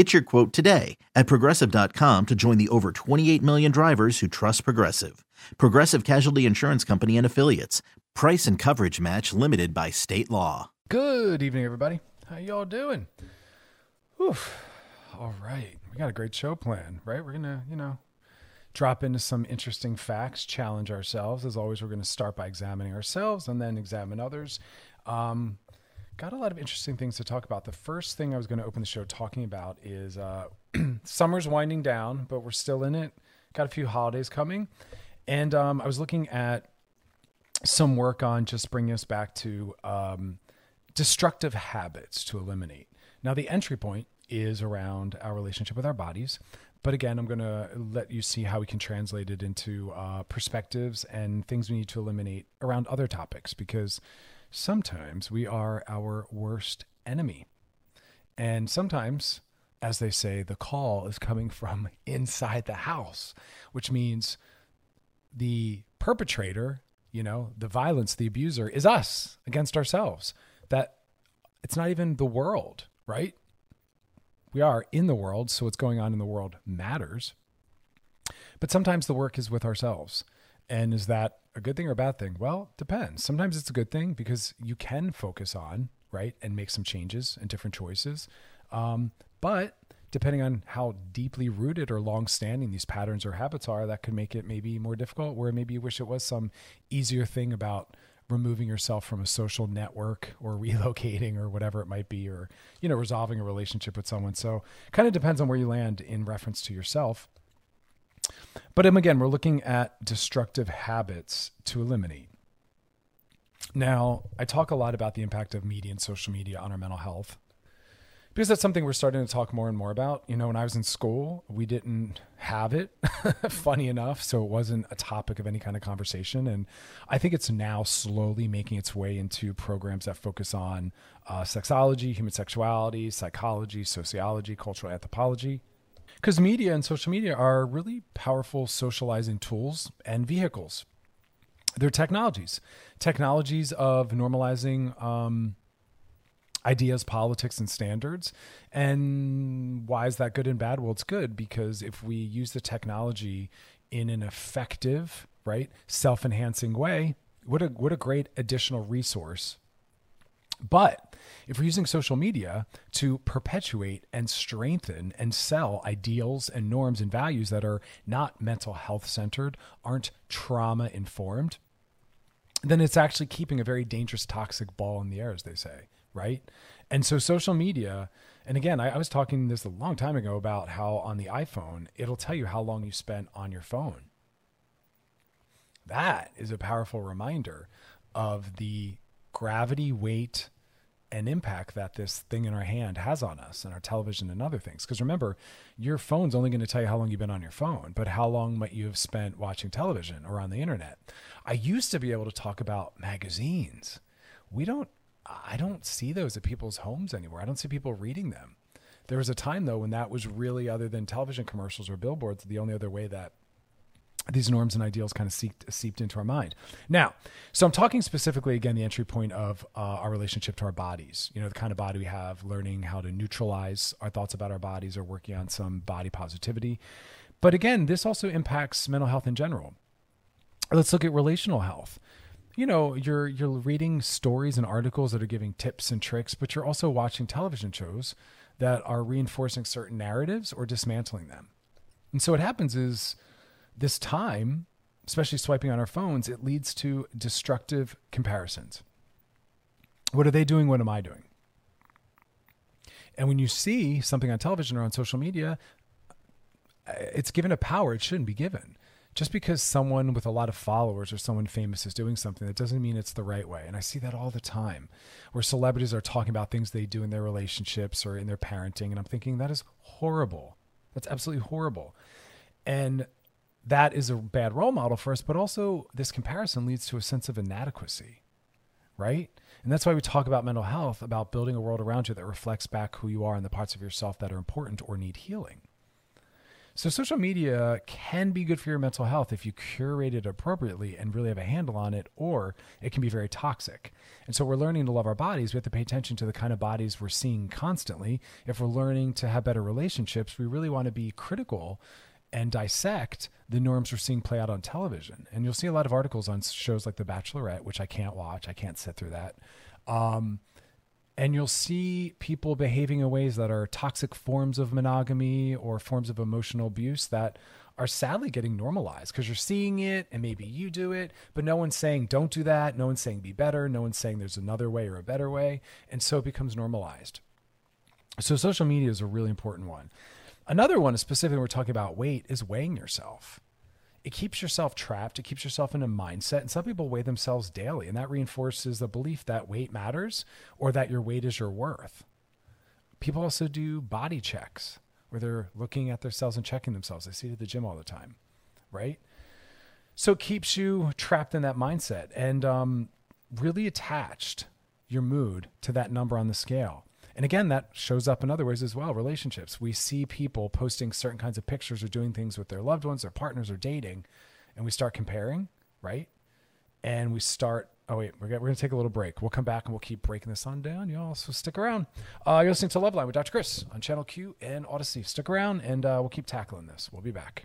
Get your quote today at progressive.com to join the over 28 million drivers who trust Progressive. Progressive Casualty Insurance Company and Affiliates. Price and coverage match limited by state law. Good evening, everybody. How y'all doing? Oof. All right. We got a great show plan, right? We're going to, you know, drop into some interesting facts, challenge ourselves. As always, we're going to start by examining ourselves and then examine others. Um, got a lot of interesting things to talk about. The first thing I was going to open the show talking about is uh, summer's winding down, but we're still in it. Got a few holidays coming. And um, I was looking at some work on just bringing us back to um, destructive habits to eliminate. Now, the entry point is around our relationship with our bodies. But again, I'm going to let you see how we can translate it into uh, perspectives and things we need to eliminate around other topics because sometimes we are our worst enemy. And sometimes, as they say, the call is coming from inside the house, which means the perpetrator, you know, the violence, the abuser is us against ourselves. That it's not even the world, right? We are in the world, so what's going on in the world matters. But sometimes the work is with ourselves. And is that a good thing or a bad thing? Well, depends. Sometimes it's a good thing because you can focus on, right, and make some changes and different choices. Um, but depending on how deeply rooted or long standing these patterns or habits are, that could make it maybe more difficult, where maybe you wish it was some easier thing about removing yourself from a social network or relocating or whatever it might be or you know resolving a relationship with someone so kind of depends on where you land in reference to yourself but again we're looking at destructive habits to eliminate now i talk a lot about the impact of media and social media on our mental health because that's something we're starting to talk more and more about. You know, when I was in school, we didn't have it, funny enough, so it wasn't a topic of any kind of conversation. And I think it's now slowly making its way into programs that focus on uh, sexology, human sexuality, psychology, sociology, cultural anthropology. Because media and social media are really powerful socializing tools and vehicles. They're technologies, technologies of normalizing. Um, ideas, politics, and standards. And why is that good and bad? Well, it's good because if we use the technology in an effective, right, self-enhancing way, what a what a great additional resource. But if we're using social media to perpetuate and strengthen and sell ideals and norms and values that are not mental health centered, aren't trauma informed, then it's actually keeping a very dangerous, toxic ball in the air, as they say right? And so social media, and again, I, I, was talking this a long time ago about how on the iPhone, it'll tell you how long you spent on your phone. That is a powerful reminder of the gravity, weight, and impact that this thing in our hand has on us and our television and other things. Because remember, your phone's only going to tell you how long you've been on your phone, but how long might you have spent watching television or on the internet? I used to be able to talk about magazines. We don't I don't see those at people's homes anymore. I don't see people reading them. There was a time though when that was really, other than television commercials or billboards, the only other way that these norms and ideals kind of seeped, seeped into our mind. Now, so I'm talking specifically again the entry point of uh, our relationship to our bodies. You know, the kind of body we have, learning how to neutralize our thoughts about our bodies, or working on some body positivity. But again, this also impacts mental health in general. Let's look at relational health you know you're you're reading stories and articles that are giving tips and tricks but you're also watching television shows that are reinforcing certain narratives or dismantling them and so what happens is this time especially swiping on our phones, it leads to destructive comparisons. What are they doing? What am I doing? And when you see something on television or on social media, it's given a power it shouldn't be given. Just because someone with a lot of followers or someone famous is doing something, that doesn't mean it's the right way. And I see that all the time where celebrities are talking about things they do in their relationships or in their parenting. And I'm thinking, that is horrible. That's absolutely horrible. And that is a bad role model for us. But also, this comparison leads to a sense of inadequacy, right? And that's why we talk about mental health, about building a world around you that reflects back who you are and the parts of yourself that are important or need healing. So, social media can be good for your mental health if you curate it appropriately and really have a handle on it, or it can be very toxic. And so, we're learning to love our bodies. We have to pay attention to the kind of bodies we're seeing constantly. If we're learning to have better relationships, we really want to be critical and dissect the norms we're seeing play out on television. And you'll see a lot of articles on shows like The Bachelorette, which I can't watch, I can't sit through that. Um, and you'll see people behaving in ways that are toxic forms of monogamy or forms of emotional abuse that are sadly getting normalized because you're seeing it and maybe you do it, but no one's saying don't do that. No one's saying be better. No one's saying there's another way or a better way. And so it becomes normalized. So social media is a really important one. Another one, specifically, we're talking about weight, is weighing yourself it keeps yourself trapped. It keeps yourself in a mindset. And some people weigh themselves daily, and that reinforces the belief that weight matters or that your weight is your worth. People also do body checks where they're looking at themselves and checking themselves. They see it at the gym all the time, right? So it keeps you trapped in that mindset and um, really attached your mood to that number on the scale. And again, that shows up in other ways as well relationships. We see people posting certain kinds of pictures or doing things with their loved ones, their partners, or dating, and we start comparing, right? And we start, oh, wait, we're, to take a little break. We'll come back and we'll keep breaking this on down, y'all. So stick around. Uh, you're listening to Loveline with Dr. Chris on Channel Q and Audacy. Stick around and uh, we'll keep tackling this. We'll be back.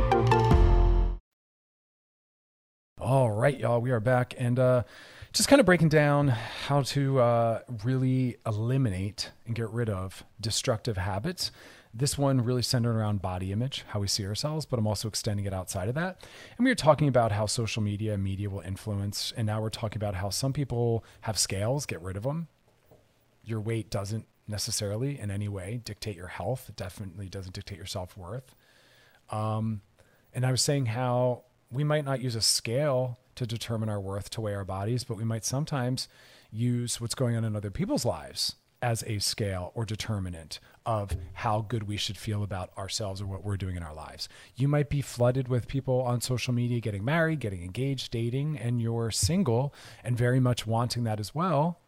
All right, y'all, we are back and uh, just kind of breaking down how to uh, really eliminate and get rid of destructive habits. This one really centered around body image, how we see ourselves, but I'm also extending it outside of that. And we were talking about how social media and media will influence. And now we're talking about how some people have scales, get rid of them. Your weight doesn't necessarily in any way dictate your health, it definitely doesn't dictate your self worth. Um, and I was saying how we might not use a scale to determine our worth to weigh our bodies, but we might sometimes use what's going on in other people's lives as a scale or determinant of how good we should feel about ourselves or what we're doing in our lives. You might be flooded with people on social media getting married, getting engaged, dating, and you're single and very much wanting that as well.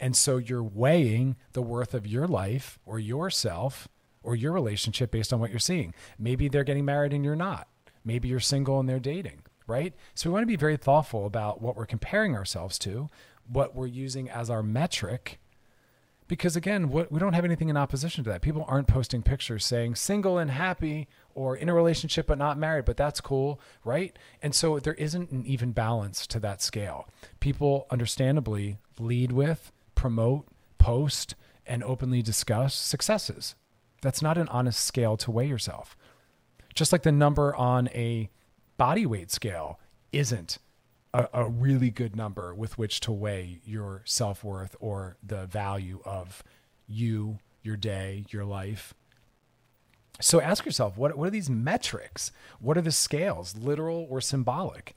And so you're weighing the worth of your life or yourself or your relationship based on what you're seeing. Maybe they're getting married and you're not Maybe you're single and they're dating, right? So we want to be very thoughtful about what we're comparing ourselves to, what we're using as our metric, because again what we don't have anything in opposition to that. People aren't posting pictures saying single and happy or in a relationship but not married but that's cool right? And so there isn't an even balance to that scale. People understandably lead with promote post and openly discuss successes. That's not an honest scale to weigh yourself just like the number on a body weight scale isn't a, a really good number with which to weigh your self worth or the value of you, your day, your life. So ask yourself, what, what are these metrics? What are the scales, literal or symbolic?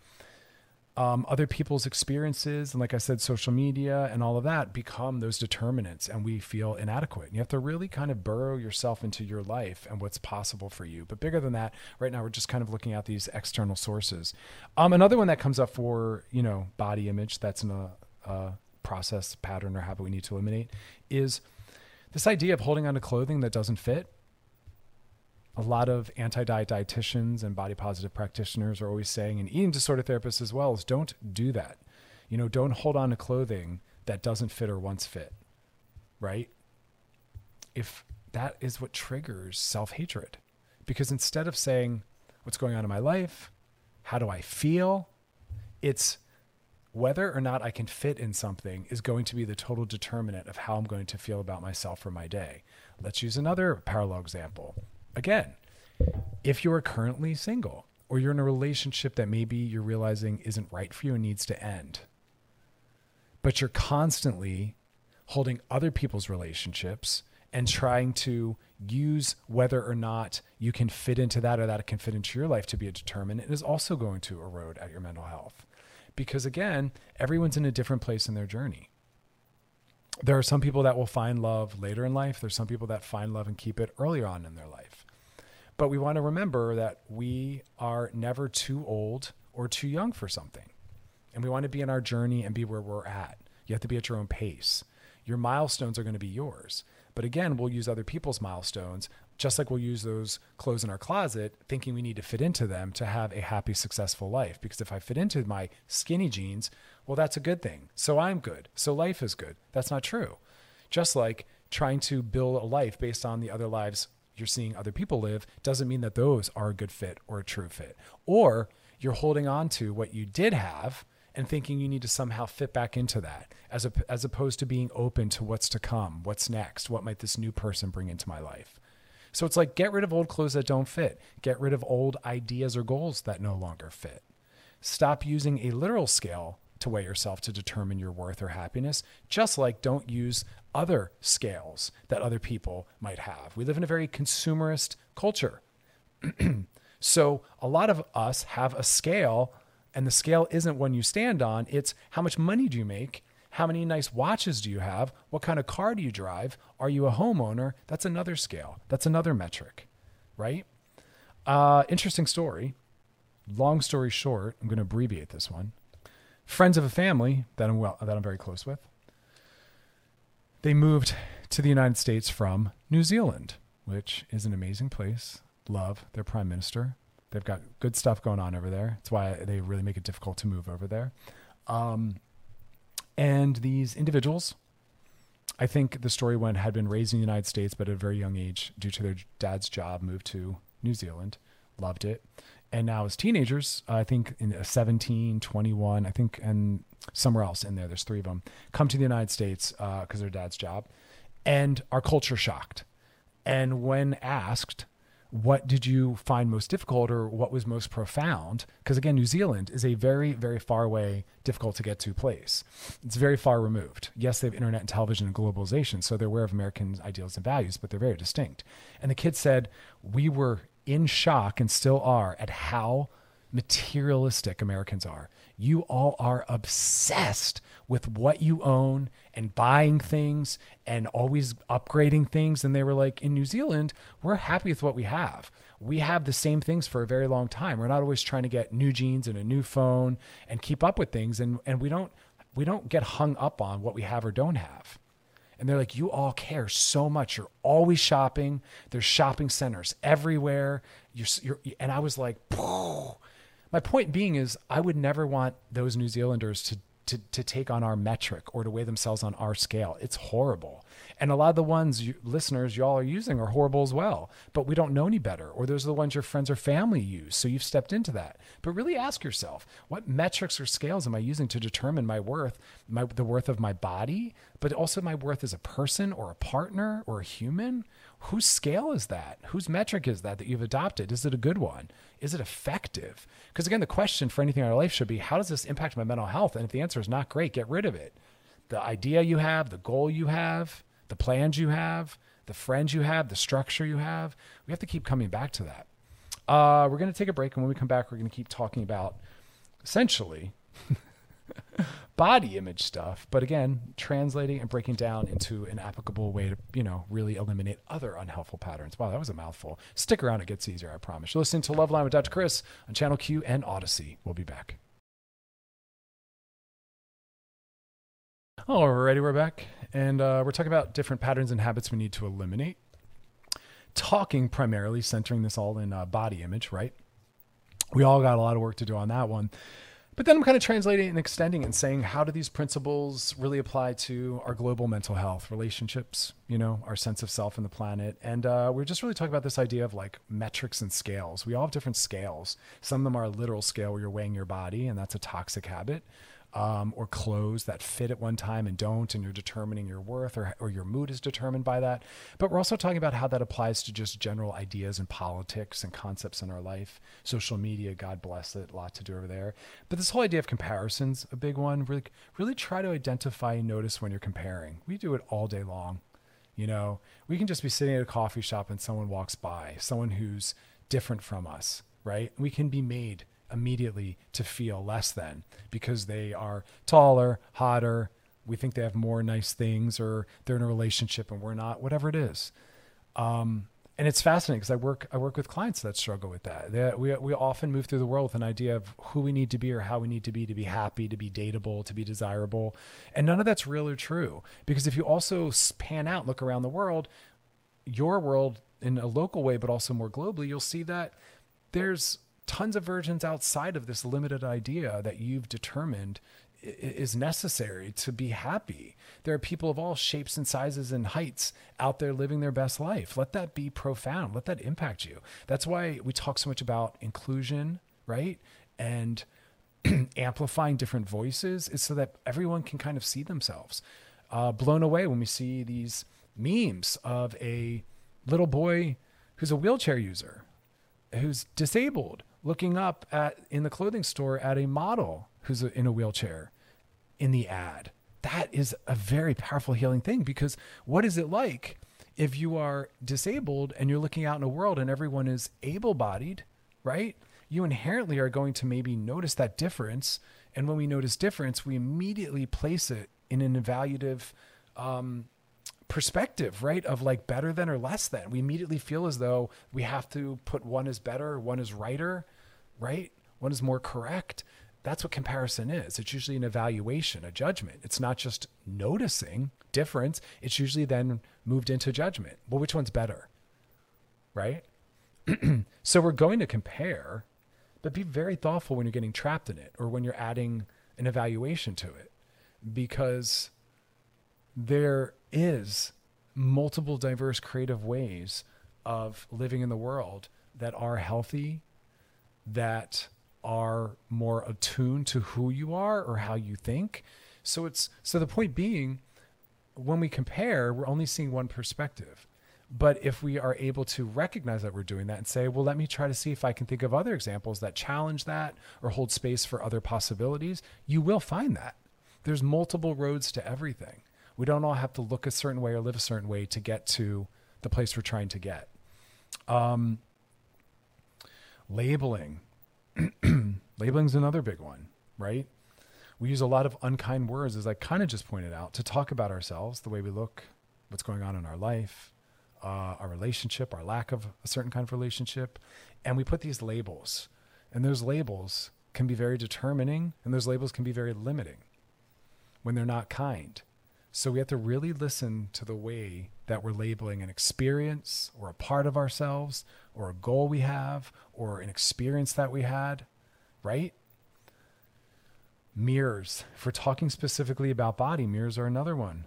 Um, other people's experiences and like i said social media and all of that become those determinants and we feel inadequate. And you have to really kind of burrow yourself into your life and what's possible for you. But bigger than that right now we're just kind of looking at these external sources. Um, another one that comes up for you know body image that's in a, a process pattern or habit we need to eliminate is this idea of holding on to clothing that doesn't fit a lot of anti-diet dietitians and body positive practitioners are always saying and eating disorder therapists as well is don't do that. You know don't hold on to clothing that doesn't fit or once fit right? If that is what triggers self-hatred because instead of saying what's going on in my life? How do i feel? It's whether or not I can fit in something is going to be the total determinant of how I'm going to feel about myself or my day. Let's use another parallel example again, if you are currently single or you're in a relationship that maybe you're realizing isn't right for you and needs to end, but you're constantly holding other people's relationships and trying to use whether or not you can fit into that or that it can fit into your life to be a determinant is also going to erode at your mental health. Because again, everyone's in a different place in their journey there are some people that will find love later in life. There's some people that find love and keep it earlier on in their life. But we want to remember that we are never too old or too young for something. And we want to be in our journey and be where we're at. You have to be at your own pace. Your milestones are going to be yours. But again, we'll use other people's milestones, just like we'll use those clothes in our closet, thinking we need to fit into them to have a happy, successful life. Because if I fit into my skinny jeans, well, that's a good thing. So I'm good. So life is good. That's not true. Just like trying to build a life based on the other lives you're seeing other people live doesn't mean that those are a good fit or a true fit. Or you're holding on to what you did have and thinking you need to somehow fit back into that as, a, as opposed to being open to what's to come, what's next, what might this new person bring into my life. So it's like get rid of old clothes that don't fit, get rid of old ideas or goals that no longer fit. Stop using a literal scale to weigh yourself to determine your worth or happiness, just like don't use other scales that other people might have. We live in a very consumerist culture. so a lot of us have a scale and the scale isn't one you stand on. It's how much money do you make? How many nice watches do you have? What kind of car do you drive? Are you a homeowner? That's another scale. That's another metric, right? Uh, interesting story. Long story short, I'm going to abbreviate this one. Friends of a family that I'm well, that I'm very close with. They moved to the United States from New Zealand, which is an amazing place. Love their prime minister. They've got good stuff going on over there. That's why they really make it difficult to move over there. Um, and these individuals, I think the story went, had been raised in the United States, but at a very young age, due to their dad's job, moved to New Zealand, loved it. And now, as teenagers, I think in 17, 21, I think, and somewhere else in there, there's three of them, come to the United States because uh, their dad's job and are culture shocked. And when asked, what did you find most difficult or what was most profound? Because again, New Zealand is a very, very far away, difficult to get to place. It's very far removed. Yes, they have internet and television and globalization, so they're aware of American ideals and values, but they're very distinct. And the kid said, We were in shock and still are at how materialistic Americans are. You all are obsessed with what you own and buying things and always upgrading things. And they were like, in New Zealand, we're happy with what we have. We have the same things for a very long time. We're not always trying to get new jeans and a new phone and keep up with things. And, and we don't we don't get hung up on what we have or don't have. And they're like, you all care so much. You're always shopping. There's shopping centers everywhere. You're, you're and I was like, my point being is, I would never want those New Zealanders to to, to take on our metric or to weigh themselves on our scale. It's horrible. And a lot of the ones you, listeners y'all are using are horrible as well, but we don't know any better. Or those are the ones your friends or family use. So you've stepped into that. But really ask yourself, what metrics or scales am I using to determine my worth, my, the worth of my body, but also my worth as a person or a partner or a human? whose scale is that? Whose metric is that that you've adopted? Is it a good one? Is it effective? Because again, the question for anything in our life should be how does this impact my mental health? And if the answer is not great, get rid of it. The idea you have, the goal you have, the plans you have, the friends you have, the structure you have, we have to keep coming back to that. Uh, we're going to take a break. And when we come back, we're going to keep talking about essentially body image stuff, but again, translating and breaking down into an applicable way to, you know, really eliminate other unhelpful patterns. Wow, that was a mouthful. Stick around, it gets easier, I promise. You're listening to Loveline with Dr. Chris on Channel Q and Audacy. We'll be back. Alrighty, we're back. And uh, we're talking about different patterns and habits we need to eliminate. Talking primarily, centering this all in uh, body image, right? We all got a lot of work to do on that one. But then I'm kind of translating and extending and saying, how do these principles really apply to our global mental health, relationships, you know, our sense of self and the planet? And uh, we're just really talking about this idea of like metrics and scales. We all have different scales. Some of them are a literal scale where you're weighing your body, and that's a toxic habit um, or clothes that fit at one time and don't, and you're determining your worth or, or your mood is determined by that. But we're also talking about how that applies to just general ideas and politics and concepts in our life. Social media, God bless it, a lot to do over there. But this whole idea of comparisons, a big one. Really, really try to identify and notice when you're comparing. We do it all day long. You know, we can just be sitting at a coffee shop and someone walks by, someone who's different from us, right? We can be made immediately to feel less than because they are taller, hotter, we think they have more nice things or they're in a relationship and we're not, whatever it is. Um, and it's fascinating because I work I work with clients that struggle with that. They, we we often move through the world with an idea of who we need to be or how we need to be to be happy, to be dateable, to be desirable, and none of that's real or true. Because if you also pan out, look around the world, your world in a local way, but also more globally, you'll see that there's tons of versions outside of this limited idea that you've determined is necessary to be happy. There are people of all shapes and sizes and heights out there living their best life. Let that be profound. Let that impact you. That's why we talk so much about inclusion, right? And amplifying different voices is so that everyone can kind of see themselves. Uh, blown away when we see these memes of a little boy who's a wheelchair user, who's disabled, looking up at in the clothing store at a model who's in a wheelchair in the ad. That is a very powerful healing thing because what is it like if you are disabled and you're looking out in a world and everyone is able bodied, right? You inherently are going to maybe notice that difference. And when we notice difference, we immediately place it in an evaluative um, perspective, right? Of like better than or less than. We immediately feel as though we have to put one is better, one is righter, right? One is more correct. That's what comparison is. It's usually an evaluation, a judgment. It's not just noticing difference. It's usually then moved into judgment. Well, which one's better? Right? so we're going to compare, but be very thoughtful when you're getting trapped in it or when you're adding an evaluation to it because there is multiple diverse creative ways of living in the world that are healthy that are more attuned to who you are or how you think. So it's so the point being when we compare we're only seeing one perspective. But if we are able to recognize that we're doing that and say well let me try to see if i can think of other examples that challenge that or hold space for other possibilities you will find that. There's multiple roads to everything we don't all have to look a certain way or live a certain way to get to the place we're trying to get. Um, labeling. labeling is another big one, right? We use a lot of unkind words, as I kind of just pointed out, to talk about ourselves, the way we look, what's going on in our life, uh, our relationship, our lack of a certain kind of relationship. And we put these labels. And those labels can be very determining, and those labels can be very limiting when they're not kind. So we have to really listen to the way that we're labeling an experience or a part of ourselves or a goal we have or an experience that we had, right? Mirrors. If we're talking specifically about body, mirrors are another one.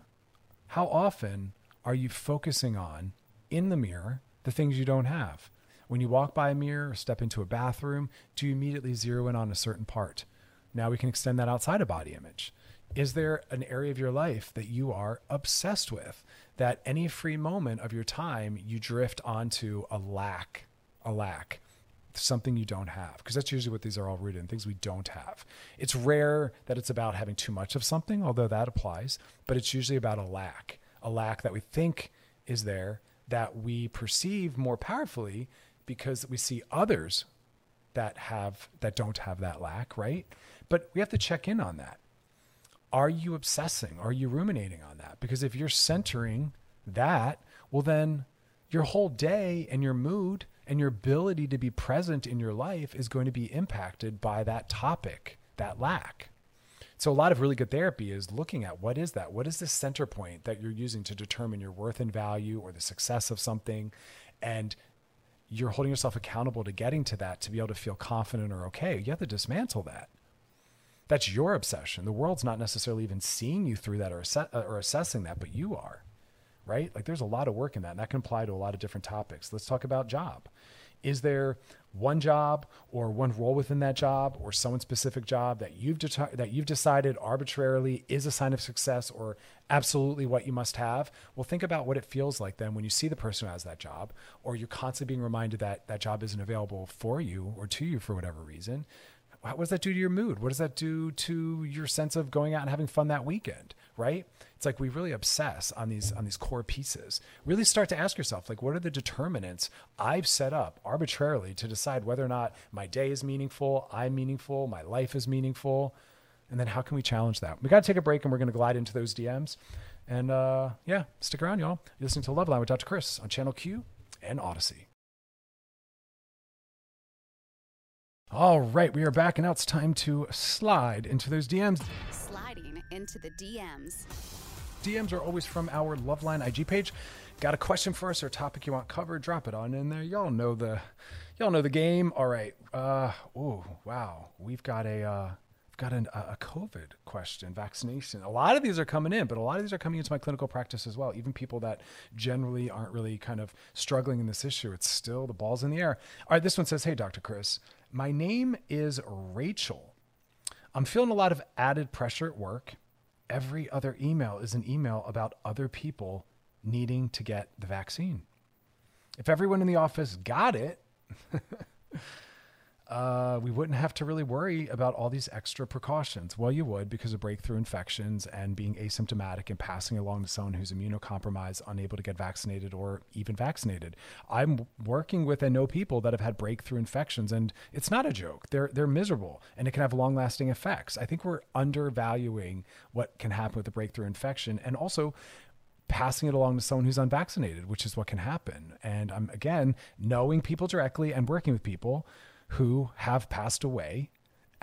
How often are you focusing on in the mirror the things you don't have? When you walk by a mirror or step into a bathroom, do you immediately zero in on a certain part? Now we can extend that outside of body image. Is there an area of your life that you are obsessed with? That any free moment of your time, you drift onto a lack, a lack, something you don't have? Because that's usually what these are all rooted in things we don't have. It's rare that it's about having too much of something, although that applies, but it's usually about a lack, a lack that we think is there that we perceive more powerfully because we see others that have that don't have that lack, right? But we have to check in on that. Are you obsessing? Are you ruminating on that? Because if you're centering that, well then your whole day and your mood and your ability to be present in your life is going to be impacted by that topic, that lack. So a lot of really good therapy is looking at what is that? What is the center point that you're using to determine your worth and value or the success of something and you're holding yourself accountable to getting to that to be able to feel confident or okay. You have to dismantle that. That's your obsession. The world's not necessarily even seeing you through that or, ass- uh, or assessing that, but you are, right? Like there's a lot of work in that, and that can apply to a lot of different topics. Let's talk about job. Is there one job or one role within that job or someone specific job that you've de- that you've decided arbitrarily is a sign of success or absolutely what you must have? Well, think about what it feels like then when you see the person who has that job or you're constantly being reminded that that job isn't available for you or to you for whatever reason what does that do to your mood? What does that do to your sense of going out and having fun that weekend? Right? It's like we really obsess on these on these core pieces. Really start to ask yourself, like, what are the determinants I've set up arbitrarily to decide whether or not my day is meaningful, I'm meaningful, my life is meaningful, and then how can we challenge that? We got to take a break, and we're going to glide into those DMs. And uh, yeah, stick around, y'all. You're listening to Loveline with Dr. Chris on Channel Q and Audacy. All right, we are back, and now it's time to slide into those DMs. Sliding into the DMs. DMs are always from our Loveline IG page. Got a question for us or a topic you want covered? Drop it on in there. Y'all know the, y'all know the game. All right. Uh, oh wow, we've got a, uh, we've got an, a COVID question, vaccination. A lot of these are coming in, but a lot of these are coming into my clinical practice as well. Even people that generally aren't really kind of struggling in this issue, it's still the balls in the air. All right, this one says, "Hey, Dr. Chris." My name is Rachel. I'm feeling a lot of added pressure at work. Every other email is an email about other people needing to get the vaccine. If everyone in the office got it, uh, we wouldn't have to really worry about all these extra precautions. Well, you would because of breakthrough infections and being asymptomatic and passing along to someone who's immunocompromised, unable to get vaccinated or even vaccinated. I'm working with and know people that have had breakthrough infections, and it's not a joke. They're they're miserable, and it can have long-lasting effects. I think we're undervaluing what can happen with a breakthrough infection, and also passing it along to someone who's unvaccinated, which is what can happen. And I'm again knowing people directly and working with people who have passed away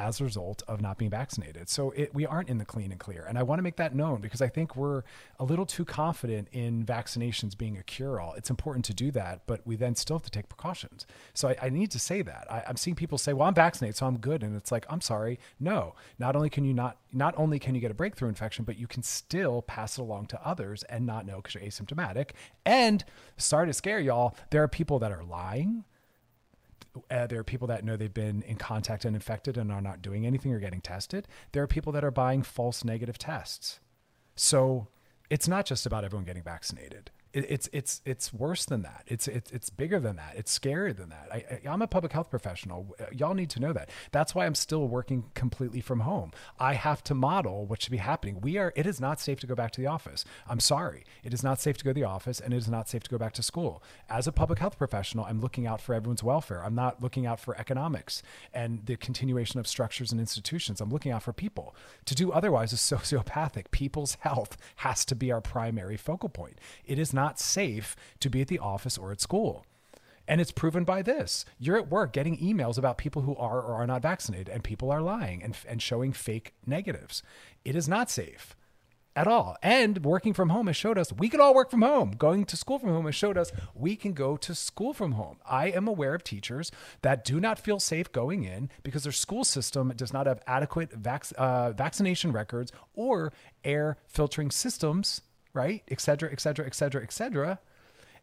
as a result of not being vaccinated. So it, we aren't in the clean and clear. And I want to make that known because I think we're a little too confident in vaccinations being a cure all. It's important to do that, but we then still have to take precautions. So I, I need to say that. I, I'm seeing people say, well, I'm vaccinated, so I'm good. And it's like, I'm sorry. No, not only can you not, not only can you get a breakthrough infection, but you can still pass it along to others and not know because you're asymptomatic. And sorry to scare y'all, there are people that are lying uh, there are people that know they've been in contact and infected and are not doing anything or getting tested. There are people that are buying false negative tests. So it's not just about everyone getting vaccinated it, it's it's it's worse than that. It's it's it's bigger than that. It's scarier than that. I, I, I'm a public health professional. Uh, y'all need to know that. That's why I'm still working completely from home. I have to model what should be happening. We are. It is not safe to go back to the office. I'm sorry. It is not safe to go to the office, and it is not safe to go back to school. As a public health professional, I'm looking out for everyone's welfare. I'm not looking out for economics and the continuation of structures and institutions. I'm looking out for people. To do otherwise is sociopathic. People's health has to be our primary focal point. It is not not safe to be at the office or at school. And it's proven by this. You're at work getting emails about people who are or are not vaccinated, and people are lying and, and showing fake negatives. It is not safe. at all. And working from home has showed us we can all work from home. Going to school from home has showed us we can go to school from home. I am aware of teachers that do not feel safe going in because their school system does not have adequate vac- uh, vaccination records or air filtering systems, right? Et cetera, et cetera, et cetera, et cetera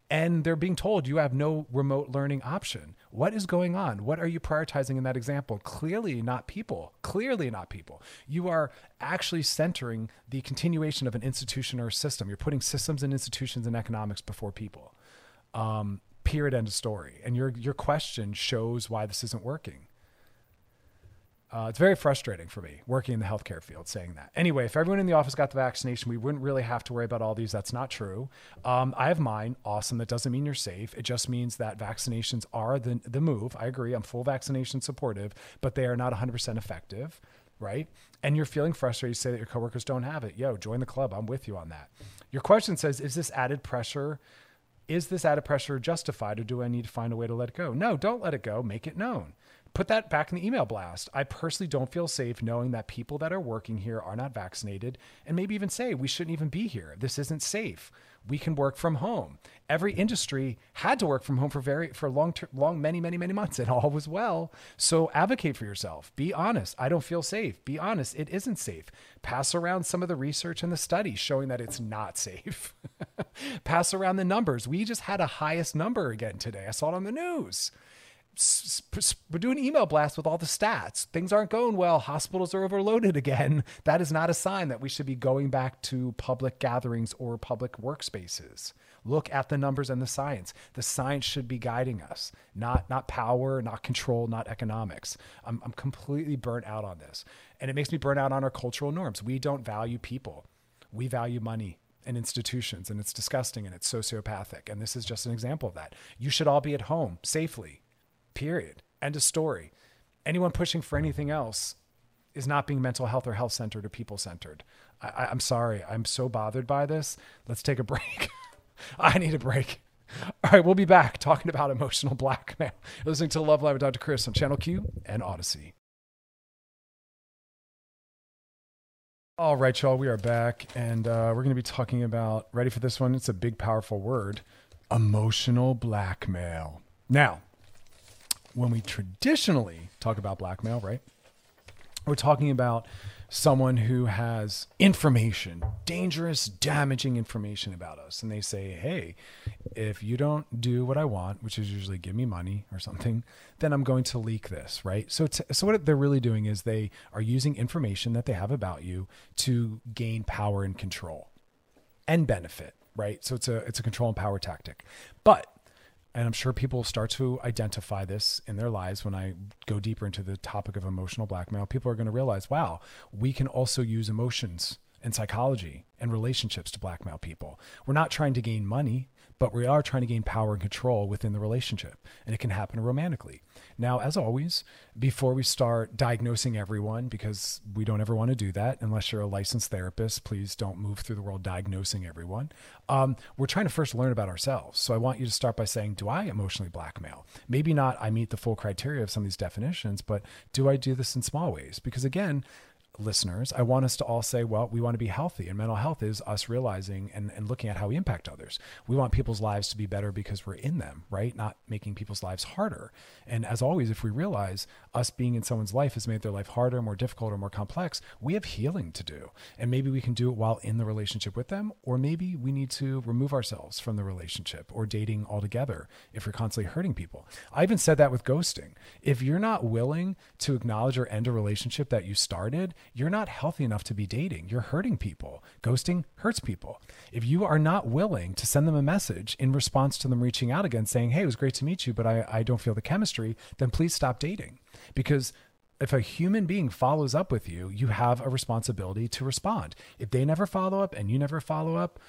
and they're being told you have no remote learning option. What is going on? What are you prioritizing in that example? Clearly not people. Clearly not people. You are actually centering the continuation of an institution or a system. You're putting systems and institutions and economics before people. Um, period. End of story. And your your question shows why this isn't working. Uh, it's very frustrating for me working in the healthcare field saying that. Anyway, if everyone in the office got the vaccination, we wouldn't really have to worry about all these. That's not true. Um, I have mine. Awesome. That doesn't mean you're safe. It just means that vaccinations are the, the move. I agree. I'm full vaccination supportive, but they are not 100% effective, right? And you're feeling frustrated. You say that your coworkers don't have it. Yo, join the club. I'm with you on that. Your question says, is this added pressure? Is this added pressure justified or do I need to find a way to let it go? No, don't let it go. Make it known put that back in the email blast. I personally don't feel safe knowing that people that are working here are not vaccinated and maybe even say we shouldn't even be here. This isn't safe. We can work from home. Every industry had to work from home for very for long ter- long many many many months and all was well. So advocate for yourself. Be honest. I don't feel safe. Be honest. It isn't safe. Pass around some of the research and the studies showing that it's not safe. Pass around the numbers. We just had a highest number again today. I saw it on the news we're doing email blasts with all the stats. Things aren't going well. Hospitals are overloaded again. That is not a sign that we should be going back to public gatherings or public workspaces. Look at the numbers and the science. The science should be guiding us, not not power, not control, not economics. I'm, I'm completely burnt out on this, and it makes me burn out on our cultural norms. We don't value people. We value money and institutions, and it's disgusting and it's sociopathic. And this is just an example of that. You should all be at home safely Period. End of story. Anyone pushing for anything else is not being mental health or health centered or people centered. I, am sorry. I'm so bothered by this. Let's take a break. I need a break. All right, we'll be back talking about emotional blackmail. Listening to Loveline with Dr. Chris on Channel Q and Audacy. All right, y'all, we are back, and uh, we're going to be talking about, ready for this one? It's a big, powerful word emotional blackmail. Now, when we traditionally talk about blackmail, right? We're talking about someone who has information, dangerous, damaging information about us. And they say, hey, if you don't do what I want, which is usually give me money or something, then I'm going to leak this, right? So, t- so what they're really doing is they are using information that they have about you to gain power and control and benefit, right? So it's a, it's a control and power tactic. But and I'm sure people start to identify this in their lives when I go deeper into the topic of emotional blackmail. People are going to realize, wow, we can also use emotions and psychology and relationships to blackmail people. We're not trying to gain money, but we are trying to gain power and control within the relationship. And it can happen romantically. Now, as always, before we start diagnosing everyone, because we don't ever want to do that unless you're a licensed therapist, please don't move through the world diagnosing everyone. Um, we're trying to first learn about ourselves. So I want you to start by saying, Do I emotionally blackmail? Maybe not I meet the full criteria of some of these definitions, but do I do this in small ways? Because again, listeners, I want us to all say, well, we want to be healthy. And mental health is us realizing and, and looking at how we impact others. We want people's lives to be better because we're in them, right? Not making people's lives harder. And as always, if we realize us being in someone's life has made their life harder, more difficult, or more complex, we have healing to do. And maybe we can do it while in the relationship with them, or maybe we need to remove ourselves from the relationship or dating altogether if we're constantly hurting people. I even said that with ghosting. If you're not willing to acknowledge or end a relationship that you started, you're not healthy enough to be dating. You're hurting people. Ghosting hurts people. If you are not willing to send them a message in response to them reaching out again saying, Hey, it was great to meet you, but I, I don't feel the chemistry, then please stop dating. Because if a human being follows up with you, you have a responsibility to respond. If they never follow up and you never follow up,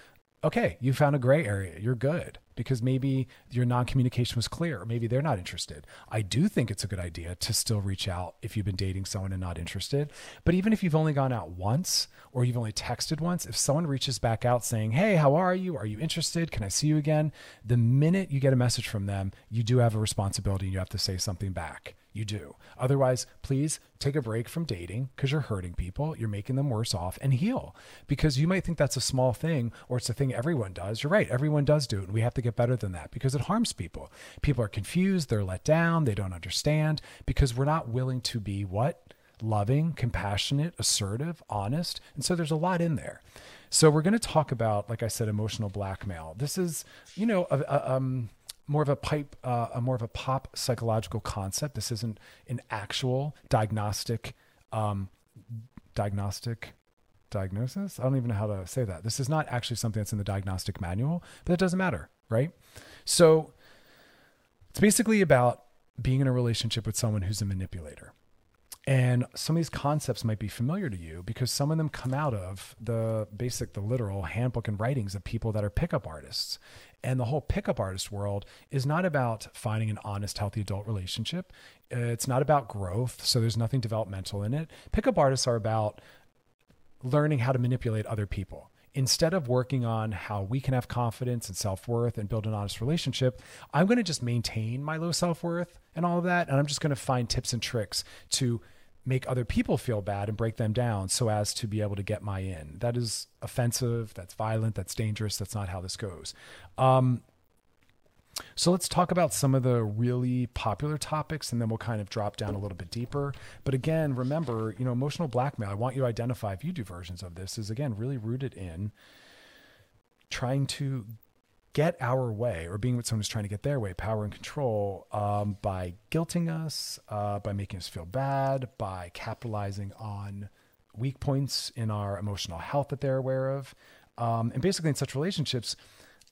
okay, you found a gray area. You're good because maybe your non communication was clear, or maybe they're not interested. I do think it's a good idea to still reach out if you've been dating someone and not interested. But even if you've only gone out once or you've only texted once, if someone reaches back out saying, Hey, how are you? Are you interested? Can I see you again? The minute you get a message from them, you do have a responsibility and you have to say something back you do. Otherwise, please take a break from dating because you're hurting people, you're making them worse off, and heal. Because you might think that's a small thing or it's a thing everyone does. You're right, everyone does do it, and we have to get better than that because it harms people. People are confused, they're let down, they don't understand because we're not willing to be what? Loving, compassionate, assertive, honest. And so there's a lot in there. So we're going to talk about, like I said, emotional blackmail. This is, you know, a, a, um, more of a pipe, uh, a more of a pop psychological concept. This isn't an actual diagnostic, um, diagnostic diagnosis. I don't even know how to say that. This is not actually something that's in the diagnostic manual, but it doesn't matter, right? So it's basically about being in a relationship with someone who's a manipulator. And some of these concepts might be familiar to you because some of them come out of the basic, the literal handbook and writings of people that are pickup artists. And the whole pickup artist world is not about finding an honest, healthy adult relationship. It's not about growth. So there's nothing developmental in it. Pickup artists are about learning how to manipulate other people. Instead of working on how we can have confidence and self worth and build an honest relationship, I'm going to just maintain my low self worth and all of that. And I'm just going to find tips and tricks to make other people feel bad and break them down so as to be able to get my in. That is offensive. That's violent. That's dangerous. That's not how this goes. Um, so let's talk about some of the really popular topics and then we'll kind of drop down a little bit deeper. But again, remember, you know, emotional blackmail, I want you to identify if you do versions of this is again really rooted in trying to get our way or being with someone who's trying to get their way, power and control, um, by guilting us, uh, by making us feel bad, by capitalizing on weak points in our emotional health that they're aware of. Um, and basically, in such relationships,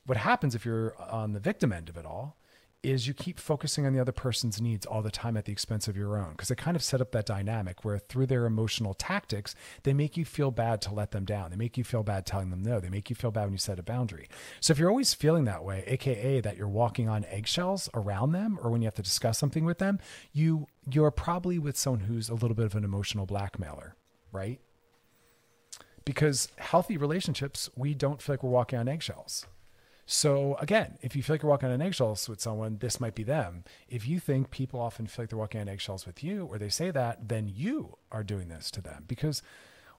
what happens if you're on the victim end of it all is you keep focusing on the other person's needs all the time at the expense of your own because they kind of set up that dynamic where through their emotional tactics they make you feel bad to let them down. They make you feel bad telling them no. They make you feel bad when you set a boundary. So if you're always feeling that way aka that you're walking on eggshells around them or when you have to discuss something with them you you're probably with someone who's a little bit of an emotional blackmailer right? Because healthy relationships we don't feel like we're walking on eggshells so again, if you feel like you're walking on eggshells with someone, this might be them. If you think people often feel like they're walking on eggshells with you, or they say that, then you are doing this to them because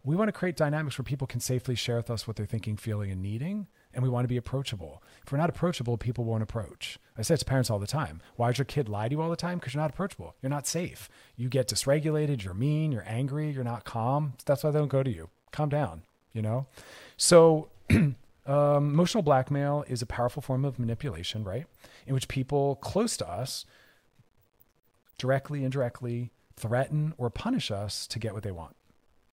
we want to create dynamics where people can safely share with us what they're thinking, feeling, and needing. And we want to be approachable. If we're not approachable, people won't approach. I say it to parents all the time. Why does your kid lie to you all the time? Because you're not approachable. You're not safe. You get dysregulated. You're mean. You're angry. You're not calm. That's why they don't go to you. Calm down, you know? So, Um, emotional blackmail is a powerful form of manipulation, right? In which people close to us directly, indirectly threaten or punish us to get what they want,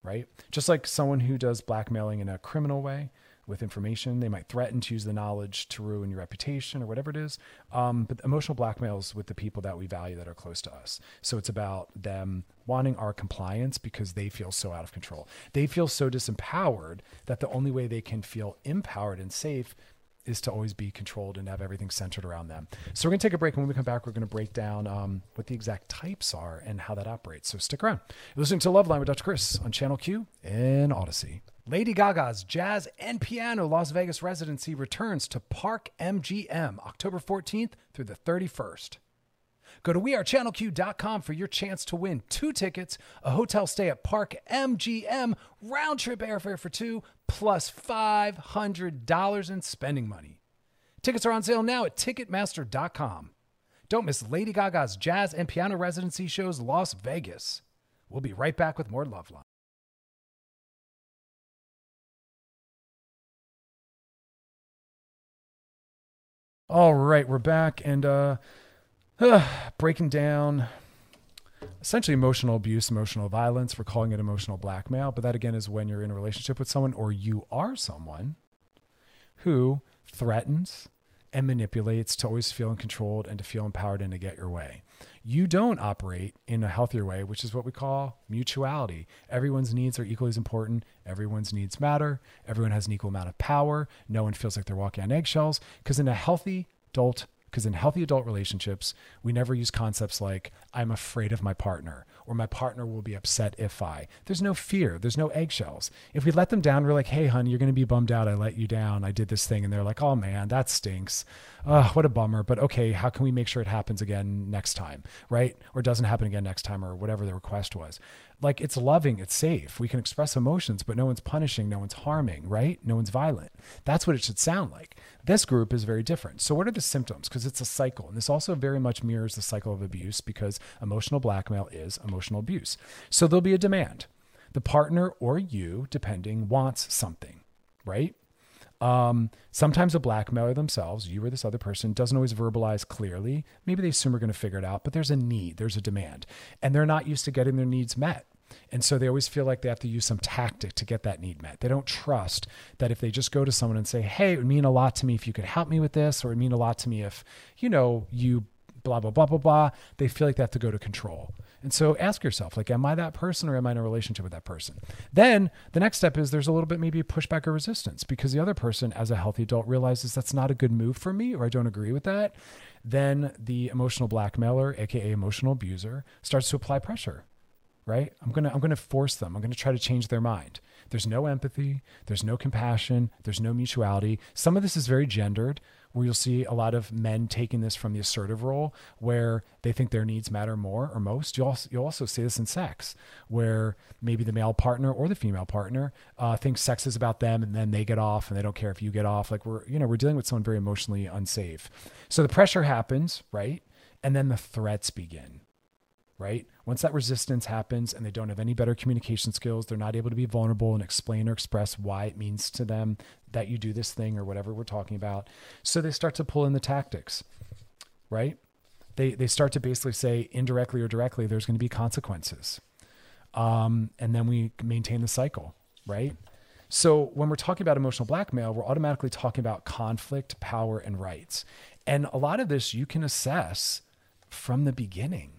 right? Just like someone who does blackmailing in a criminal way with information, they might threaten to use the knowledge to ruin your reputation or whatever it is. Um, but emotional blackmail is with the people that we value that are close to us. So it's about them wanting our compliance because they feel so out of control. They feel so disempowered that the only way they can feel empowered and safe is to always be controlled and have everything centered around them. So we're going to take a break. And when we come back, we're going to break down um, what the exact types are and how that operates. So stick around. You're listening to Loveline with Dr. Chris on Channel Q and Audacy. Lady Gaga's Jazz and Piano Las Vegas residency returns to Park MGM October 14th through the 31st. Go to wearechannelq.com for your chance to win two tickets, a hotel stay at Park MGM, round trip airfare for two, plus $500 in spending money. Tickets are on sale now at Ticketmaster.com. Don't miss Lady Gaga's Jazz and Piano residency shows Las Vegas. We'll be right back with more Loveline. All right, we're back and uh, uh, breaking down essentially emotional abuse, emotional violence. We're calling it emotional blackmail, but that again is when you're in a relationship with someone or you are someone who threatens and manipulates to always feel controlled and to feel empowered and to get your way. You don't operate in a healthier way, which is what we call mutuality. Everyone's needs are equally as important. Everyone's needs matter. Everyone has an equal amount of power. No one feels like they're walking on eggshells because in a healthy adult Because in healthy adult relationships, we never use concepts like, I'm afraid of my partner or my partner will be upset if I. There's no fear, there's no eggshells. If we let them down, we're like, hey, honey, you're going to be bummed out. I let you down. I did this thing. And they're like, oh man, that stinks. Oh, what a bummer. But okay, how can we make sure it happens again next time? Right? Or doesn't happen again next time or whatever the request was like it's loving, it's safe. We can express emotions, but no one's punishing, no one's harming, right? No one's violent. That's what it should sound like. This group is very different. So, what are the symptoms? Because it's a cycle. And this also very much mirrors the cycle of abuse because emotional blackmail is emotional abuse. So, there'll be a demand. The partner or you, depending, wants something, right? Um, sometimes a blackmailer themselves, you or this other person, doesn't always verbalize clearly. Maybe they assume we're going to figure it out, but there's a need, there's a demand, and they're not used to getting their needs met. And so they always feel like they have to use some tactic to get that need met. They don't trust that if they just go to someone and say, Hey, it would mean a lot to me if you could help me with this, or it would mean a lot to me if, you know, you blah, blah, blah, blah, blah. They feel like they have to go to control. And so ask yourself, like, am I that person or am I in a relationship with that person? Then the next step is there's a little bit maybe pushback or resistance because the other person, as a healthy adult, realizes that's not a good move for me or I don't agree with that. Then the emotional blackmailer, aka emotional abuser, starts to apply pressure. Right? I'm gonna I'm gonna force them. I'm gonna try to change their mind. There's no empathy, there's no compassion, there's no mutuality. Some of this is very gendered where you'll see a lot of men taking this from the assertive role where they think their needs matter more or most. You'll also, you'll also see this in sex where maybe the male partner or the female partner uh, thinks sex is about them and then they get off and they don't care if you get off. Like we're, you know, we're dealing with someone very emotionally unsafe. So the pressure happens, right? And then the threats begin right? Once that resistance happens and they don't have any better communication skills, they're not able to be vulnerable and explain or express why it means to them that you do this thing or whatever we're talking about. So they start to pull in the tactics, right? They, they start to basically say indirectly or directly, there's going to be consequences. Um, and then we maintain the cycle, right? So when we're talking about emotional blackmail, we're automatically talking about conflict, power, and rights. And a lot of this you can assess from the beginning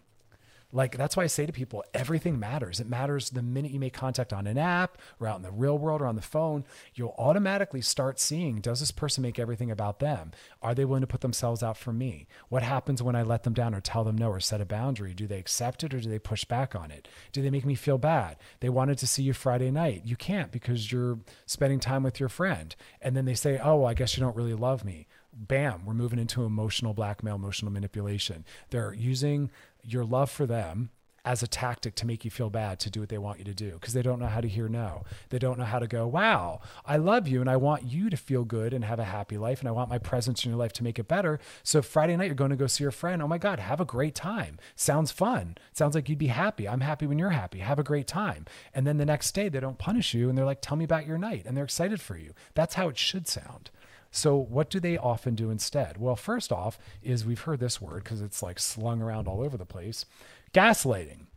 like that's why I say to people, everything matters. It matters the minute you make contact on an app or out in the real world or on the phone, you'll automatically start seeing does this person make everything about them? Are they willing to put themselves out for me? What happens when I let them down or tell them no or set a boundary? Do they accept it or do they push back on it? Do they make me feel bad? They wanted to see you Friday night. You can't because you're spending time with your friend. And then they say, oh, well, I guess you don't really love me bam, we're moving into emotional blackmail, emotional manipulation. They're using your love for them as a tactic to make you feel bad to do what they want you to do because they don't know how to hear no. They don't know how to go, wow, I love you and I want you to feel good and have a happy life and I want my presence in your life to make it better. So Friday night you're going to go see your friend. Oh my God, have a great time. Sounds fun. Sounds like you'd be happy. I'm happy when you're happy. Have a great time. And then the next day they don't punish you and they're like, tell me about your night and they're excited for you. That's how it should sound. So, what do they often do instead? Well, first off, is we've heard this word because it's like slung around all over the place gaslighting.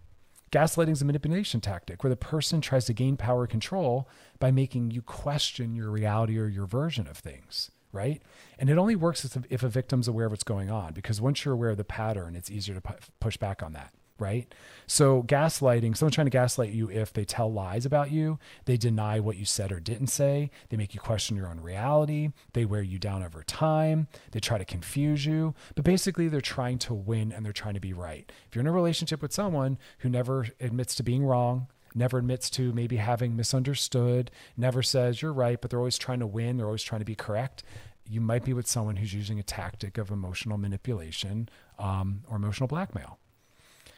Gaslighting is a manipulation tactic where the person tries to gain power control by making you question your reality or your version of things, right? And it only works if a victim's aware of what's going on because once you're aware of the pattern, it's easier to push back on that right? So gaslighting, someone's trying to gaslight you if they tell lies about you, they deny what you said or didn't say, they make you question your own reality, they wear you down over time, they try to confuse you, but basically they're trying to win and they're trying to be right. If you're in a relationship with someone who never admits to being wrong, never admits to maybe having misunderstood, never says you're right, but they're always trying to win, they're always trying to be correct. You might be with someone who's using a tactic of emotional manipulation um, or emotional blackmail.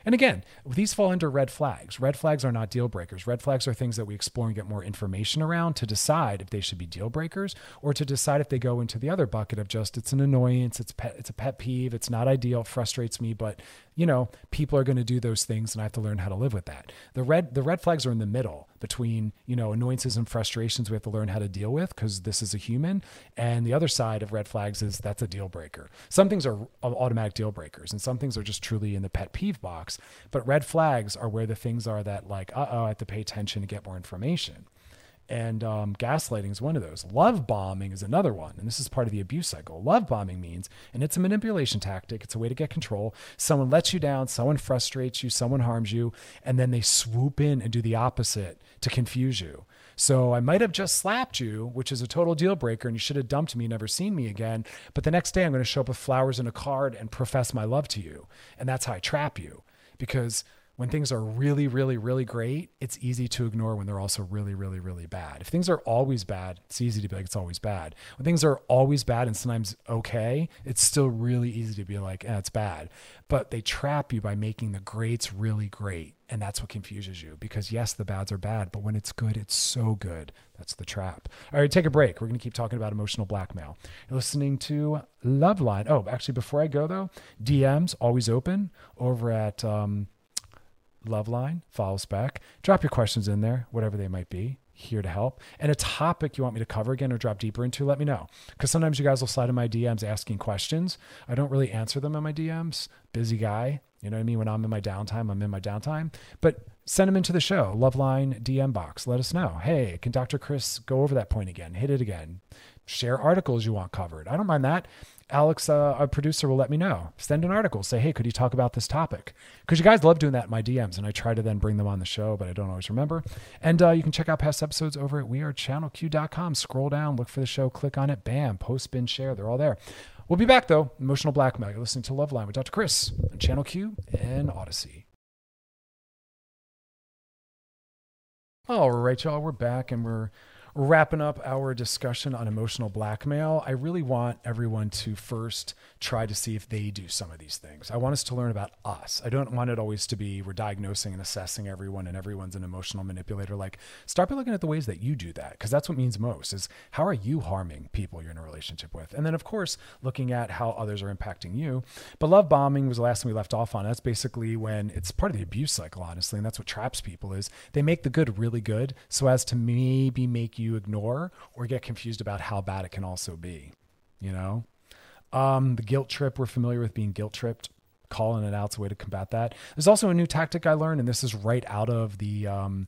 And again, these fall under red flags. Red flags are not deal breakers. Red flags are things that we explore and get more information around to decide if they should be deal breakers or to decide if they go into the other bucket of just it's an annoyance, it's pet, it's a pet peeve, it's not ideal, frustrates me, but you know, people are going to do those things and I have to learn how to live with that. The red the red flags are in the middle between, you know, annoyances and frustrations we have to learn how to deal with because this is a human and the other side of red flags is that's a deal breaker. Some things are automatic deal breakers and some things are just truly in the pet peeve box, but red flags are where the things are that like, uh-oh, I have to pay attention and get more information. And um, gaslighting is one of those. Love bombing is another one. And this is part of the abuse cycle. Love bombing means, and it's a manipulation tactic, it's a way to get control. Someone lets you down, someone frustrates you, someone harms you, and then they swoop in and do the opposite to confuse you. So I might have just slapped you, which is a total deal breaker, and you should have dumped me, never seen me again. But the next day, I'm going to show up with flowers and a card and profess my love to you. And that's how I trap you. Because when things are really, really, really great, it's easy to ignore when they're also really, really, really bad. If things are always bad, it's easy to be like, it's always bad. When things are always bad and sometimes okay, it's still really easy to be like, eh, it's bad. But they trap you by making the greats really great. And that's what confuses you because, yes, the bads are bad, but when it's good, it's so good. That's the trap. All right, take a break. We're going to keep talking about emotional blackmail. You're listening to Loveline. Oh, actually, before I go, though, DMs always open over at, um, Loveline, follow us back. Drop your questions in there, whatever they might be. Here to help. And a topic you want me to cover again or drop deeper into, let me know. Because sometimes you guys will slide in my DMs asking questions. I don't really answer them in my DMs. Busy guy. You know what I mean? When I'm in my downtime, I'm in my downtime. But send them into the show, Loveline DM box. Let us know. Hey, can Dr. Chris go over that point again? Hit it again. Share articles you want covered. I don't mind that. Alex, uh, our producer, will let me know. Send an article. Say, hey, could you talk about this topic? Because you guys love doing that in my DMs, and I try to then bring them on the show, but I don't always remember. And uh, you can check out past episodes over at wearechannelq.com. Scroll down, look for the show, click on it, bam, post, bin, share. They're all there. We'll be back, though. Emotional Blackmail. You're listening to Loveline with Dr. Chris on Channel Q and Audacy. All right, y'all, we're back and we're wrapping up our discussion on emotional blackmail, I really want everyone to first try to see if they do some of these things. I want us to learn about us. I don't want it always to be we're diagnosing and assessing everyone and everyone's an emotional manipulator. Like, start by looking at the ways that you do that because that's what means most is how are you harming people you're in a relationship with? And then, of course, looking at how others are impacting you. But love bombing was the last thing we left off on. That's basically when it's part of the abuse cycle, honestly. And that's what traps people is they make the good really good so as to maybe make you you ignore or get confused about how bad it can also be. You know, um, the guilt trip, we're familiar with being guilt tripped. Calling it out's a way to combat that. There's also a new tactic I learned, and this is right out of the um,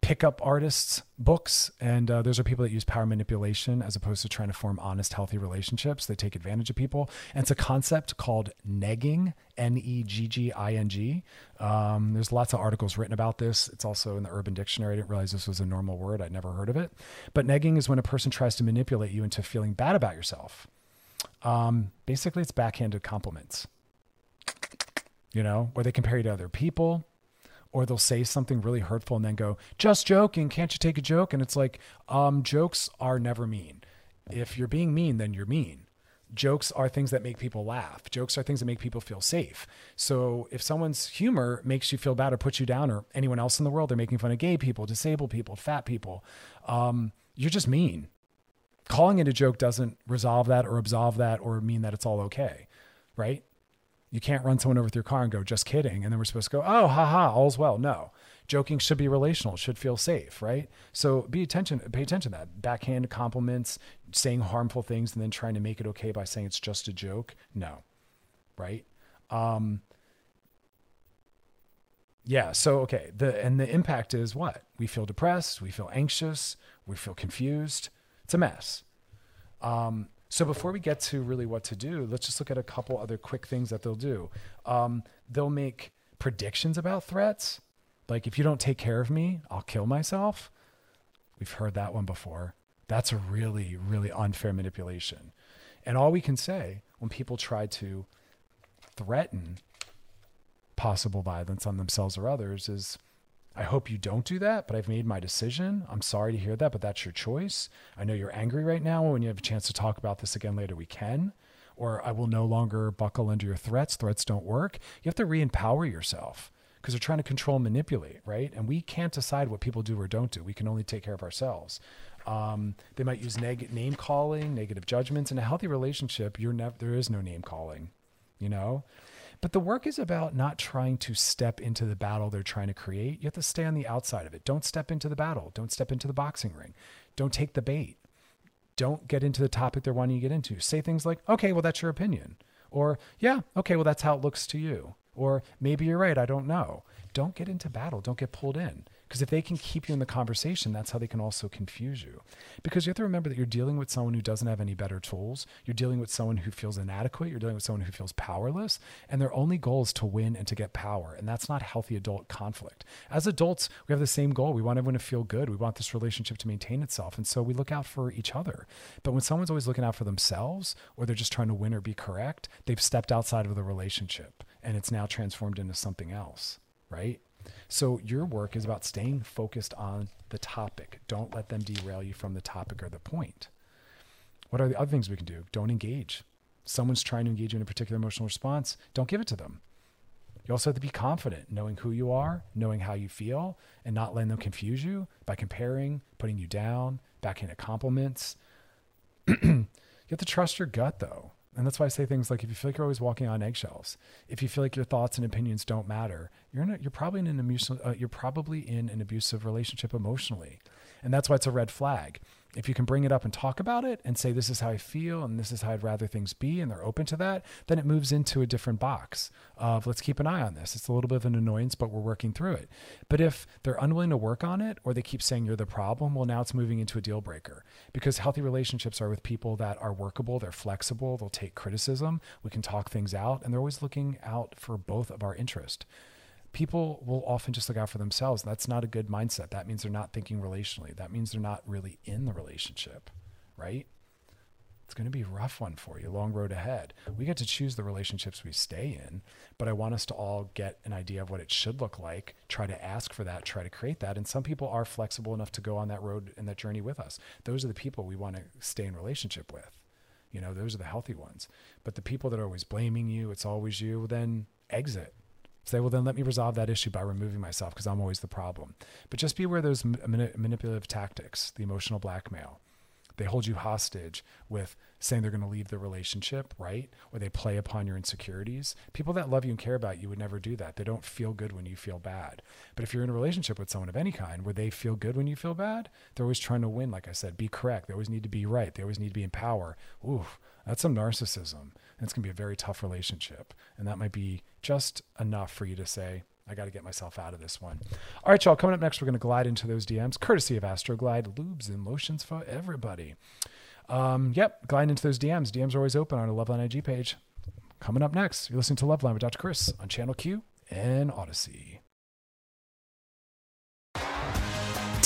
pickup artists books and uh, those are people that use power manipulation as opposed to trying to form honest healthy relationships. They take advantage of people. And it's a concept called negging n-e-g-g-i-n-g um, there's lots of articles written about this. It's also in the urban dictionary. I didn't realize this was a normal word. I'd never heard of it. But negging is when a person tries to manipulate you into feeling bad about yourself. Um, basically it's backhanded compliments. You know or they compare you to other people or they'll say something really hurtful and then go, just joking. Can't you take a joke? And it's like, um, jokes are never mean. If you're being mean, then you're mean. Jokes are things that make people laugh. Jokes are things that make people feel safe. So if someone's humor makes you feel bad or puts you down, or anyone else in the world, they're making fun of gay people, disabled people, fat people, um, you're just mean. Calling it a joke doesn't resolve that or absolve that or mean that it's all okay, right? You can't run someone over with your car and go, just kidding. And then we're supposed to go, oh, haha, all's well. No. Joking should be relational, should feel safe, right? So be attention, pay attention to that. Backhand compliments, saying harmful things, and then trying to make it okay by saying it's just a joke. No. Right? Um, yeah. So okay. The and the impact is what? We feel depressed, we feel anxious, we feel confused. It's a mess. Um, so before we get to really what to do, let's just look at a couple other quick things that they'll do. Um, they'll make predictions about threats. Like if you don't take care of me, I'll kill myself. We've heard that one before. That's a really, really unfair manipulation. And all we can say when people try to threaten possible violence on themselves or others is I hope you don't do that, but I've made my decision. I'm sorry to hear that, but that's your choice. I know you're angry right now. And when you have a chance to talk about this again later, we can. Or I will no longer buckle under your threats. Threats don't work. You have to re empower yourself because they're trying to control and manipulate, right? And we can't decide what people do or don't do. We can only take care of ourselves. Um, they might use neg- name calling, negative judgments. In a healthy relationship, you're never there is no name calling, you know? But the work is about not trying to step into the battle they're trying to create. You have to stay on the outside of it. Don't step into the battle. Don't step into the boxing ring. Don't take the bait. Don't get into the topic they're wanting you to get into. Say things like, okay, well, that's your opinion. Or, yeah, okay, well, that's how it looks to you. Or maybe you're right. I don't know. Don't get into battle. Don't get pulled in Because if they can keep you in the conversation, that's how they can also confuse you. Because you have to remember that you're dealing with someone who doesn't have any better tools. You're dealing with someone who feels inadequate. You're dealing with someone who feels powerless. And their only goal is to win and to get power. And that's not healthy adult conflict. As adults, we have the same goal. We want everyone to feel good. We want this relationship to maintain itself. And so we look out for each other. But when someone's always looking out for themselves or they're just trying to win or be correct, they've stepped outside of the relationship and it's now transformed into something else, right? So your work is about staying focused on the topic. Don't let them derail you from the topic or the point. What are the other things we can do? Don't engage. Someone's trying to engage you in a particular emotional response, don't give it to them. You also have to be confident, knowing who you are, knowing how you feel, and not letting them confuse you by comparing, putting you down, backing at compliments. you have to trust your gut, though. And that's why I say things like if you feel like you're always walking on eggshells, if you feel like your thoughts and opinions don't matter, you're you're probably in an abusive uh, you're probably in an abusive relationship emotionally. And that's why it's a red flag if you can bring it up and talk about it and say, this is how I feel and this is how I'd rather things be, and they're open to that, then it moves into a different box of let's keep an eye on this. It's a little bit of an annoyance, but we're working through it. But if they're unwilling to work on it or they keep saying you're the problem, well, now it's moving into a deal breaker because healthy relationships are with people that are workable, they're flexible, they'll take criticism, we can talk things out, and they're always looking out for both of our interest people will often just look out for themselves. That's not a good mindset. That means they're not thinking relationally. That means they're not really in the relationship, right? It's going to be a rough one for you, long road ahead. We get to choose the relationships we stay in, but I want us to all get an idea of what it should look like, try to ask for that, try to create that. And some people are flexible enough to go on that road and that journey with us. Those are the people we want to stay in relationship with. You know, those are the healthy ones. But the people that are always blaming you, it's always you, then exit Say, well, then let me resolve that issue by removing myself because I'm always the problem. But just be aware of those uh, manipulative tactics, the emotional blackmail. They hold you hostage with saying they're going to leave the relationship, right? Or they play upon your insecurities. People that love you and care about you would never do that. They don't feel good when you feel bad. But if you're in a relationship with someone of any kind where they feel good when you feel bad, they're always trying to win. Like I said, be correct. They always need to be right. They always need to be in power. Ooh, that's some narcissism. And it's going to be a very tough relationship. And that might be just enough for you to say, I got to get myself out of this one. All right, y'all. Coming up next, we're going to glide into those DMs, courtesy of Astroglide lubes and lotions for everybody. Um, yep, glide into those DMs. DMs are always open on a Loveline IG page. Coming up next, you're listening to Loveline with Dr. Chris on Channel Q and Audacy.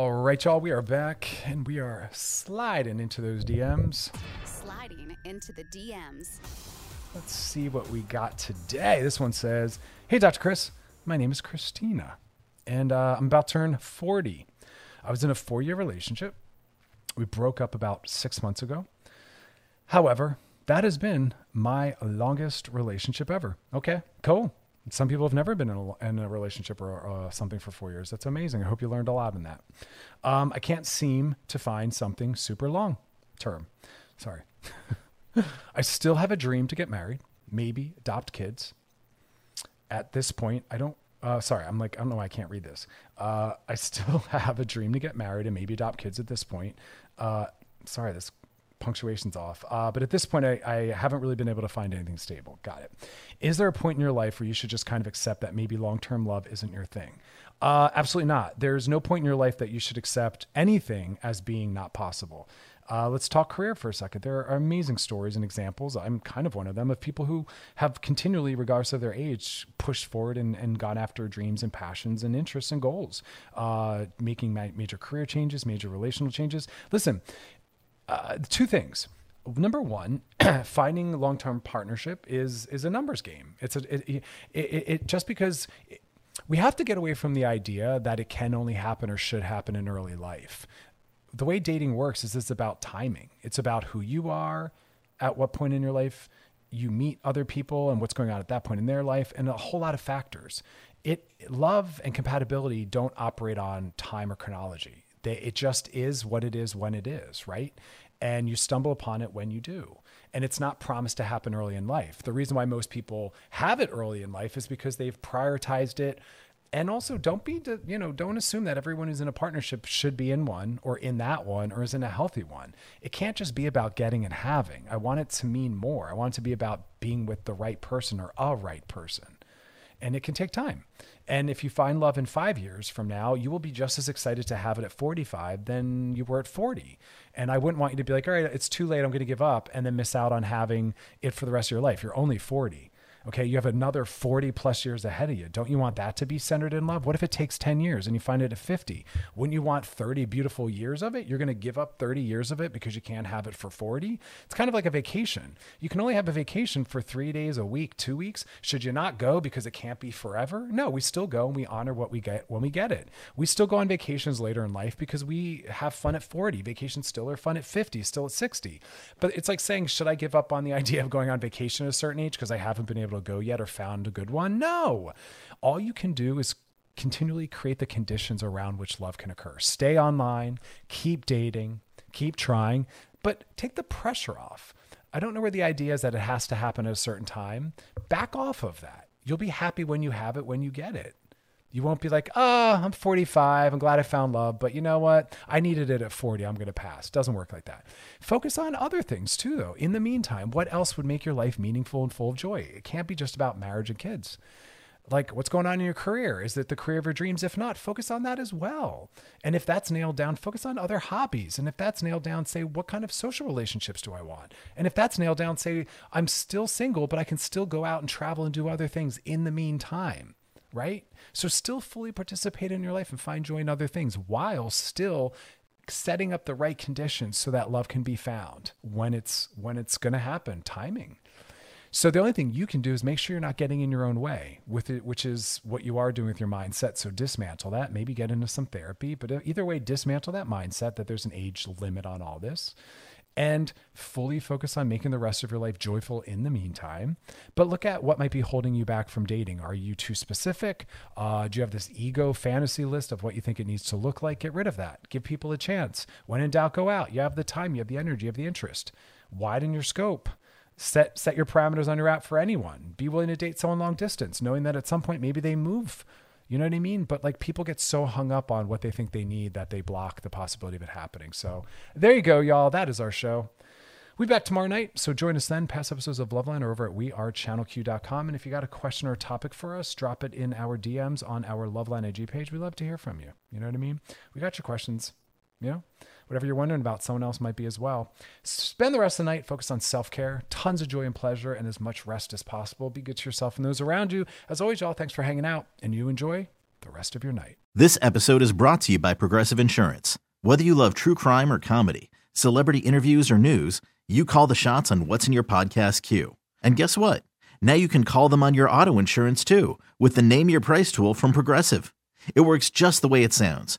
All right, y'all, we are back and we are sliding into those DMs. Sliding into the DMs. Let's see what we got today. This one says, Hey, Dr. Chris, my name is Christina, and uh, I'm about to turn 40. I was in a four year relationship. We broke up about six months ago. However, that has been my longest relationship ever. Okay, cool. Some people have never been in a, in a relationship or uh, something for four years. That's amazing. I hope you learned a lot in that. Um, I can't seem to find something super long term. Sorry. I still have a dream to get married, maybe adopt kids. At this point, I don't. Uh, sorry, I'm like I don't know why I can't read this. Uh, I still have a dream to get married and maybe adopt kids. At this point, uh, sorry, this punctuation's off. Uh, but at this point, I, I, haven't really been able to find anything stable. Got it. Is there a point in your life where you should just kind of accept that maybe long term love isn't your thing? Uh, absolutely not. There's no point in your life that you should accept anything as being not possible. Uh, let's talk career for a second. There are amazing stories and examples. I'm kind of one of them of people who have continually, regardless of their age, pushed forward and, and gone after dreams and passions and interests and goals, uh, making ma- major career changes, major relational changes. Listen, uh, two things. Number one, finding long-term partnership is is a numbers game. It's a it, it, it, it just because. we have to get away from the idea that it can only happen or should happen in early life the way dating works is it's about timing. It's about who you are, at what point in your life you meet other people and what's going on at that point in their life and a whole lot of factors. it love and compatibility don't operate on time or chronology. It just is what it is when it is, right? And you stumble upon it when you do. And it's not promised to happen early in life. The reason why most people have it early in life is because they've prioritized it and also don't be you know don't assume that everyone who's in a partnership should be in one or in that one or is in a healthy one it can't just be about getting and having i want it to mean more i want it to be about being with the right person or a right person and it can take time and if you find love in five years from now you will be just as excited to have it at 45 than you were at 40 and i wouldn't want you to be like all right it's too late i'm going to give up and then miss out on having it for the rest of your life. You're only 40 Okay, you have another 40 plus years ahead of you. Don't you want that to be centered in love? What if it takes 10 years and you find it at 50? Wouldn't you want 30 beautiful years of it? You're going to give up 30 years of it because you can't have it for 40? It's kind of like a vacation. You can only have a vacation for three days a week, two weeks. Should you not go because it can't be forever? No, we still go and we honor what we get when we get it. We still go on vacations later in life because we have fun at 40. Vacations still are fun at 50, still at 60. But it's like saying, should I give up on the idea of going on vacation at a certain age because I haven't been able able to go yet or found a good one. No. All you can do is continually create the conditions around which love can occur. Stay online, keep dating, keep trying, but take the pressure off. I don't know where the idea is that it has to happen at a certain time. Back off of that. You'll be happy when you have it, when you get it. You won't be like, oh, I'm 45. I'm glad I found love. But you know what? I needed it at 40. I'm going to pass. Doesn't work like that. Focus on other things too, though. In the meantime, what else would make your life meaningful and full of joy? It can't be just about marriage and kids. Like, what's going on in your career? Is it the career of your dreams? If not, focus on that as well. And if that's nailed down, focus on other hobbies. And if that's nailed down, say, what kind of social relationships do I want? And if that's nailed down, say, I'm still single, but I can still go out and travel and do other things in the meantime right? So still fully participate in your life and find joy in other things while still setting up the right conditions so that love can be found when it's when it's going to happen, timing. So the only thing you can do is make sure you're not getting in your own way with it, which is what you are doing with your mindset. So dismantle that, maybe get into some therapy, but either way, dismantle that mindset that there's an age limit on all this and fully focus on making the rest of your life joyful in the meantime. But look at what might be holding you back from dating. Are you too specific? Uh, do you have this ego fantasy list of what you think it needs to look like? Get rid of that. Give people a chance. When in doubt, go out. You have the time, you have the energy, you have the interest. Widen your scope. Set set your parameters on your app for anyone. Be willing to date someone long distance, knowing that at some point maybe they move you know what I mean? But like people get so hung up on what they think they need that they block the possibility of it happening. So there you go, y'all. That is our show. Be back tomorrow night, so join us then. Past episodes of Loveline are over at wearechannelq.com. And if you got a question or a topic for us, drop it in our DMs on our Loveline IG page. We love to hear from you. You know what I mean? We got your questions. You know, whatever you're wondering about, someone else might be as well. Spend the rest of the night focused on self care, tons of joy and pleasure, and as much rest as possible. Be good to yourself and those around you. As always, y'all, thanks for hanging out, and you enjoy the rest of your night. This episode is brought to you by Progressive Insurance. Whether you love true crime or comedy, celebrity interviews or news, you call the shots on what's in your podcast queue. And guess what? Now you can call them on your auto insurance too with the Name Your Price tool from Progressive. It works just the way it sounds